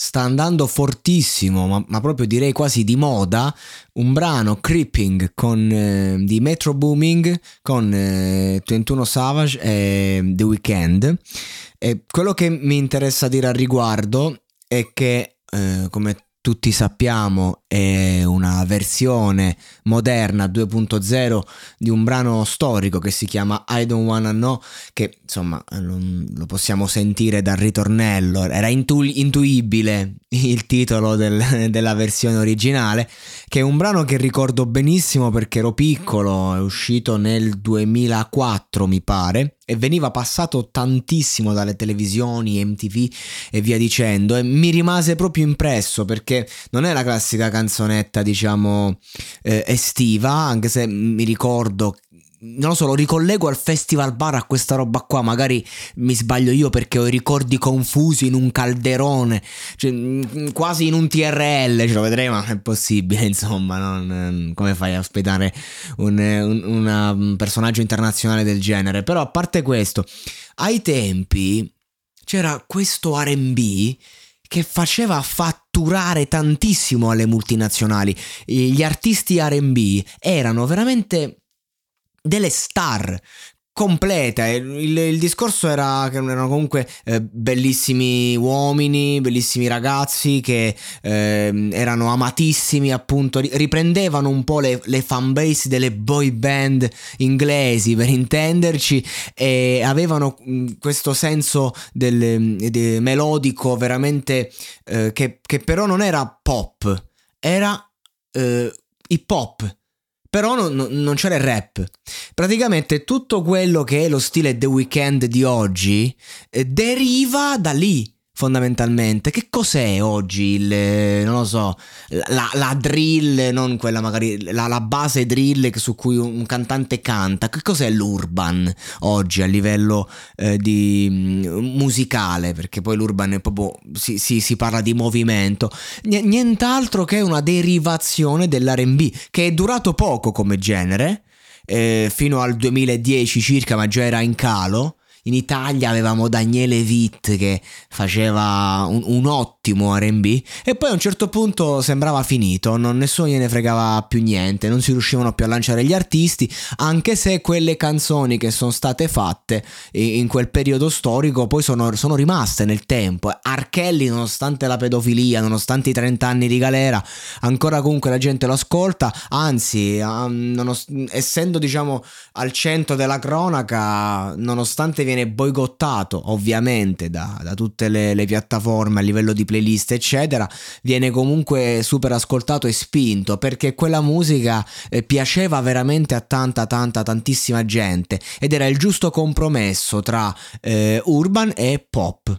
Sta andando fortissimo, ma, ma, proprio direi quasi di moda, un brano Creeping con, eh, di Metro Booming con eh, 21 Savage e The Weeknd. E quello che mi interessa dire al riguardo è che, eh, come tutti sappiamo è una versione moderna 2.0 di un brano storico che si chiama I Don't Wanna Know che insomma lo possiamo sentire dal ritornello. Era intu- intuibile il titolo del, della versione originale che è un brano che ricordo benissimo perché ero piccolo è uscito nel 2004 mi pare e veniva passato tantissimo dalle televisioni, MTV e via dicendo e mi rimase proprio impresso perché non è la classica canzonetta diciamo eh, estiva anche se mi ricordo non lo so, lo ricollego al festival bar a questa roba qua, magari mi sbaglio io perché ho i ricordi confusi in un calderone, cioè, mm, quasi in un TRL, ce lo vedremo, ma è possibile, insomma, non, come fai a ospitare un, un, una, un personaggio internazionale del genere? Però a parte questo, ai tempi c'era questo RB che faceva fatturare tantissimo alle multinazionali. Gli artisti RB erano veramente delle star completa. Il, il, discorso era che erano comunque eh, bellissimi uomini, bellissimi ragazzi che eh, erano amatissimi, appunto, riprendevano un po' le, le fanbase delle boy band inglesi per intenderci e avevano mm, questo senso del, del melodico veramente eh, che, che, però non era pop, era eh, hip hop però non, non, c'era il rap. Praticamente tutto quello che è lo stile The Weeknd di oggi eh, deriva da lì fondamentalmente. Che cos'è oggi il, non lo so, la, la drill, non quella magari, la, la, base drill su cui un cantante canta? Che cos'è l'urban oggi a livello eh, di, mm, musicale? Perché poi l'urban è proprio, si, si, si parla di movimento. Nient'altro che una derivazione dell'RB, che è durato poco come genere, eh, fino al 2010 circa, ma già era in calo in Italia avevamo Daniele Witt che faceva un, un, ottimo RB e poi a un certo punto sembrava finito, non, nessuno gliene fregava più niente, non si riuscivano più a lanciare gli artisti, anche se quelle canzoni che sono state fatte in quel periodo storico poi sono, sono rimaste nel tempo. Archelli, nonostante la pedofilia, nonostante i 30 anni di galera, ancora comunque la gente lo ascolta, anzi, um, essendo diciamo al centro della cronaca, nonostante viene boicottato ovviamente da, da tutte le, le, piattaforme a livello di playlist eccetera, viene comunque super ascoltato e spinto perché quella musica eh, piaceva veramente a tanta tanta tantissima gente ed era il giusto compromesso tra eh, urban e pop.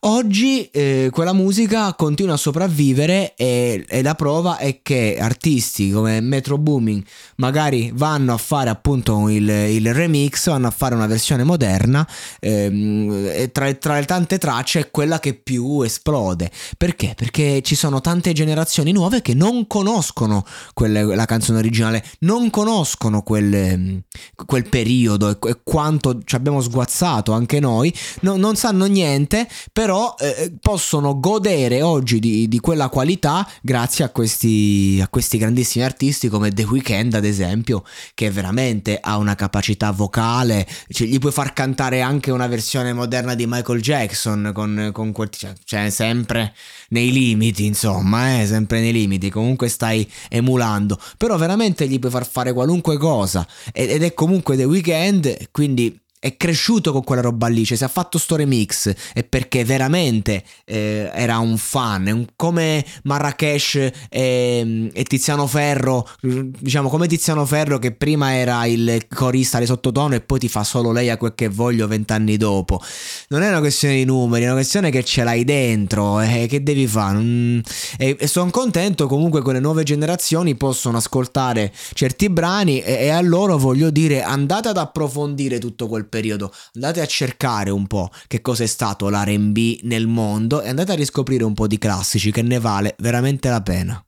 Oggi eh, quella musica continua a sopravvivere e, e la prova è che artisti come Metro Booming magari vanno a fare appunto il, il remix, vanno a fare una versione moderna ehm, e tra, tra, le tante tracce è quella che più esplode. Perché? Perché ci sono tante generazioni nuove che non conoscono quelle, la canzone originale, non conoscono quel, quel periodo e, e, quanto ci abbiamo sguazzato anche noi, no, non sanno niente, però eh, possono godere oggi di, di, quella qualità grazie a questi, a questi grandissimi artisti come The Weeknd ad esempio, che veramente ha una capacità vocale, cioè, gli puoi far cantare anche una versione moderna di Michael Jackson con, con quel, cioè, cioè, sempre nei limiti, insomma, eh, sempre nei limiti, comunque stai emulando, però veramente gli puoi far fare qualunque cosa ed è comunque The Weeknd, quindi è cresciuto con quella roba lì, cioè si è fatto sto remix e perché veramente eh, era un fan, come Marrakesh e, e, Tiziano Ferro, diciamo come Tiziano Ferro che prima era il corista di sottotono e poi ti fa solo lei a quel che voglio vent'anni dopo. Non è una questione di numeri, è una questione che ce l'hai dentro e eh, che devi fare. Mm, e, e sono contento comunque che le nuove generazioni possono ascoltare certi brani e, e a loro voglio dire andate ad approfondire tutto quel periodo, andate a cercare un po' che cosa è stato l'RB nel mondo e andate a riscoprire un po' di classici che ne vale veramente la pena.